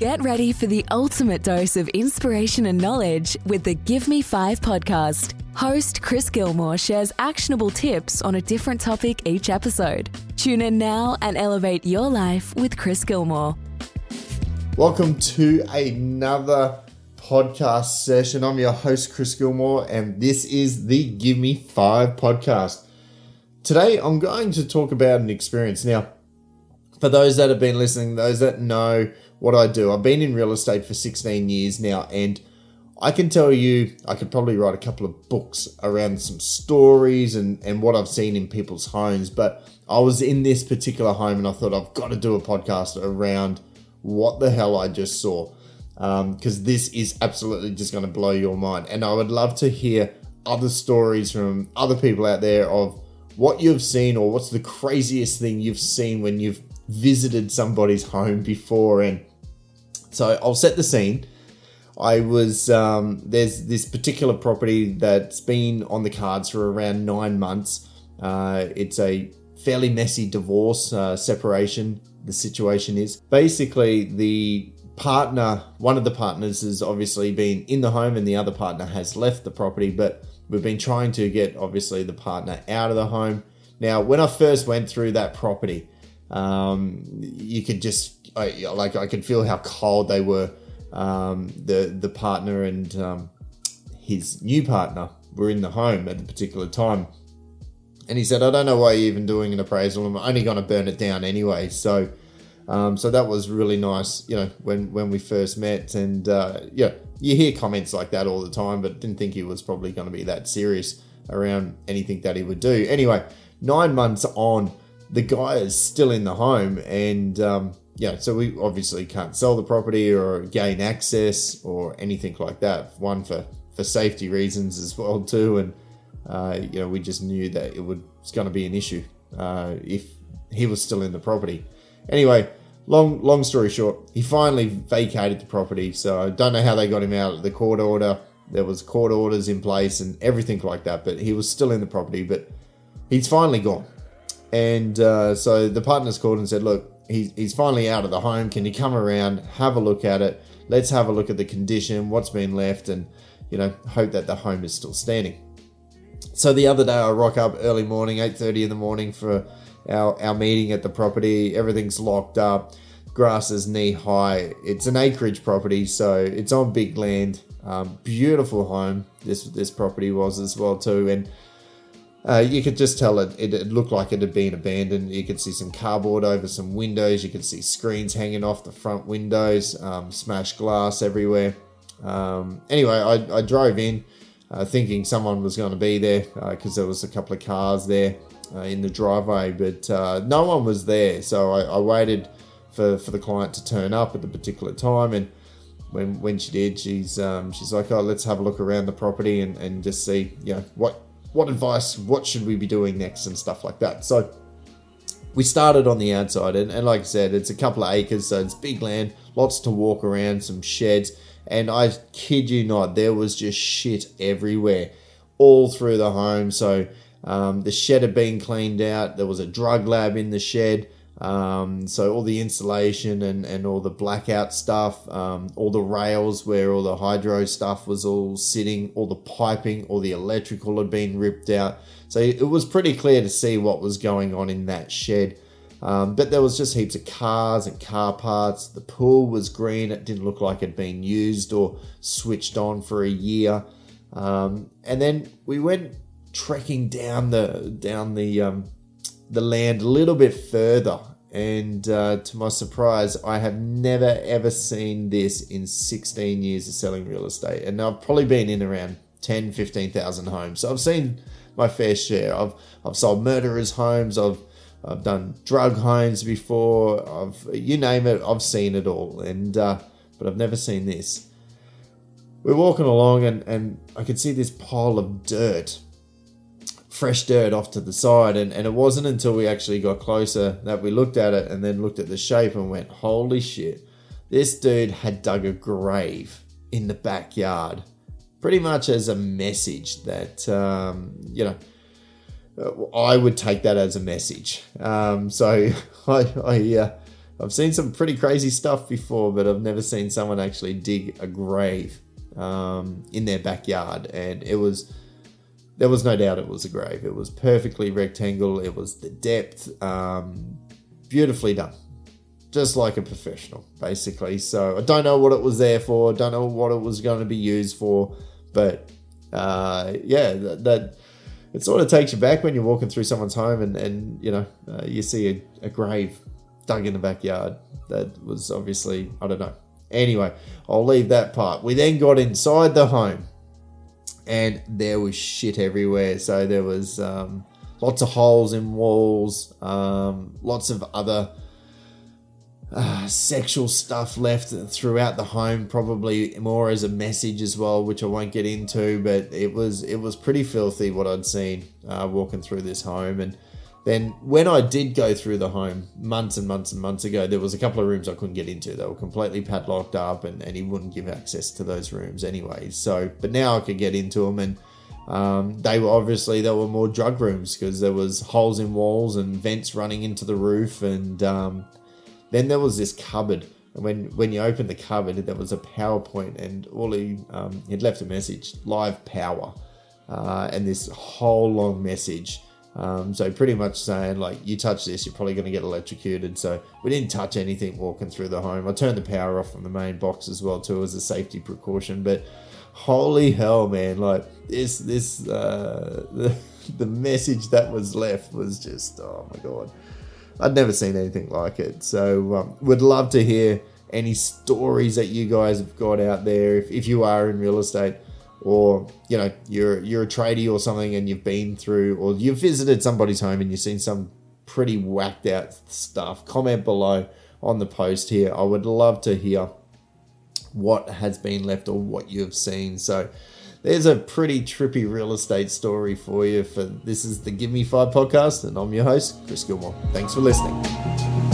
Get ready for the ultimate dose of inspiration and knowledge with the Give Me Five podcast. Host Chris Gilmore shares actionable tips on a different topic each episode. Tune in now and elevate your life with Chris Gilmore. Welcome to another podcast session. I'm your host, Chris Gilmore, and this is the Give Me Five podcast. Today, I'm going to talk about an experience. Now, for those that have been listening, those that know what I do, I've been in real estate for 16 years now, and I can tell you, I could probably write a couple of books around some stories and, and what I've seen in people's homes. But I was in this particular home and I thought I've got to do a podcast around what the hell I just saw. Because um, this is absolutely just going to blow your mind. And I would love to hear other stories from other people out there of what you've seen or what's the craziest thing you've seen when you've visited somebody's home before. And so I'll set the scene. I was um, there's this particular property that's been on the cards for around nine months. Uh, it's a fairly messy divorce uh, separation. The situation is basically the partner, one of the partners has obviously been in the home and the other partner has left the property, but we've been trying to get obviously the partner out of the home. Now, when I first went through that property, um, you could just I, like I could feel how cold they were. Um, the the partner and um, his new partner were in the home at the particular time, and he said, "I don't know why you're even doing an appraisal. I'm only going to burn it down anyway." So um, so that was really nice, you know, when when we first met, and uh, yeah, you hear comments like that all the time, but didn't think he was probably going to be that serious around anything that he would do. Anyway, nine months on, the guy is still in the home, and um, yeah, so we obviously can't sell the property or gain access or anything like that. One for for safety reasons as well too, and uh, you know we just knew that it would, was going to be an issue uh, if he was still in the property. Anyway, long long story short, he finally vacated the property. So I don't know how they got him out of the court order. There was court orders in place and everything like that, but he was still in the property. But he's finally gone, and uh, so the partners called and said, "Look, he's he's finally out of the home. Can you come around, have a look at it? Let's have a look at the condition, what's been left, and you know, hope that the home is still standing." So the other day, I rock up early morning, eight thirty in the morning for our, our meeting at the property. Everything's locked up. Grass is knee high. It's an acreage property, so it's on big land. Um, beautiful home. This this property was as well too, and uh, you could just tell it, it, it looked like it had been abandoned. You could see some cardboard over some windows. You could see screens hanging off the front windows, um, smashed glass everywhere. Um, anyway, I, I drove in uh, thinking someone was going to be there because uh, there was a couple of cars there uh, in the driveway, but uh, no one was there. So I, I, waited for, for the client to turn up at the particular time, and when when she did, she's um, she's like, "Oh, let's have a look around the property and, and just see, you know, what what advice, what should we be doing next, and stuff like that." So we started on the outside, and, and like I said, it's a couple of acres, so it's big land, lots to walk around, some sheds, and I kid you not, there was just shit everywhere, all through the home. So um, the shed had been cleaned out. There was a drug lab in the shed. Um, so all the insulation and, and all the blackout stuff, um, all the rails where all the hydro stuff was all sitting, all the piping, all the electrical had been ripped out. So it was pretty clear to see what was going on in that shed. Um, but there was just heaps of cars and car parts. The pool was green. It didn't look like it had been used or switched on for a year. Um, and then we went trekking down the down the um, the land a little bit further. And uh, to my surprise, I have never ever seen this in 16 years of selling real estate. And I've probably been in around 10, 15,000 homes. So I've seen my fair share. I've, I've sold murderers' homes. I've, I've done drug homes before. I've, you name it, I've seen it all. And, uh, but I've never seen this. We're walking along and, and I could see this pile of dirt fresh dirt off to the side. And, and it wasn't until we actually got closer that we looked at it and then looked at the shape and went, holy shit, this dude had dug a grave in the backyard. Pretty much as a message that, um, you know, I would take that as a message. Um, so I, I, uh, I've seen some pretty crazy stuff before, but I've never seen someone actually dig a grave um, in their backyard, and it was there was no doubt it was a grave. It was perfectly rectangle. It was the depth, um, beautifully done, just like a professional, basically. So I don't know what it was there for. Don't know what it was going to be used for, but uh, yeah, that, that, it sort of takes you back when you're walking through someone's home and and you know uh, you see a, a grave dug in the backyard. That was obviously I don't know. Anyway, I'll leave that part. We then got inside the home and there was shit everywhere. So there was um, lots of holes in walls, um, lots of other uh, sexual stuff left throughout the home, probably more as a message as well, which I won't get into. But it was it was pretty filthy what I'd seen uh, walking through this home, and then when I did go through the home months and months and months ago, there was a couple of rooms I couldn't get into. They were completely padlocked up, and, and he wouldn't give access to those rooms anyway. So, but now I could get into them, and um, they were obviously there were more drug rooms because there was holes in walls and vents running into the roof, and um, then there was this cupboard. And when when you opened the cupboard, there was a power point, and all he um, he'd left a message: live power, uh, and this whole long message um, so pretty much saying like you touch this, you're probably going to get electrocuted. So we didn't touch anything walking through the home. I turned the power off from the main box as well too as a safety precaution. But holy hell, man! Like this, this uh, the, the message that was left was just oh my god. I'd never seen anything like it. So um, would love to hear any stories that you guys have got out there if, if you are in real estate or you know you're you're a tradie or something and you've been through or you've visited somebody's home and you've seen some pretty whacked out stuff comment below on the post here. I would love to hear what has been left or what you've seen. So there's a pretty trippy real estate story for you for this is the give me five podcast and i'm your host chris gilmore. Thanks for listening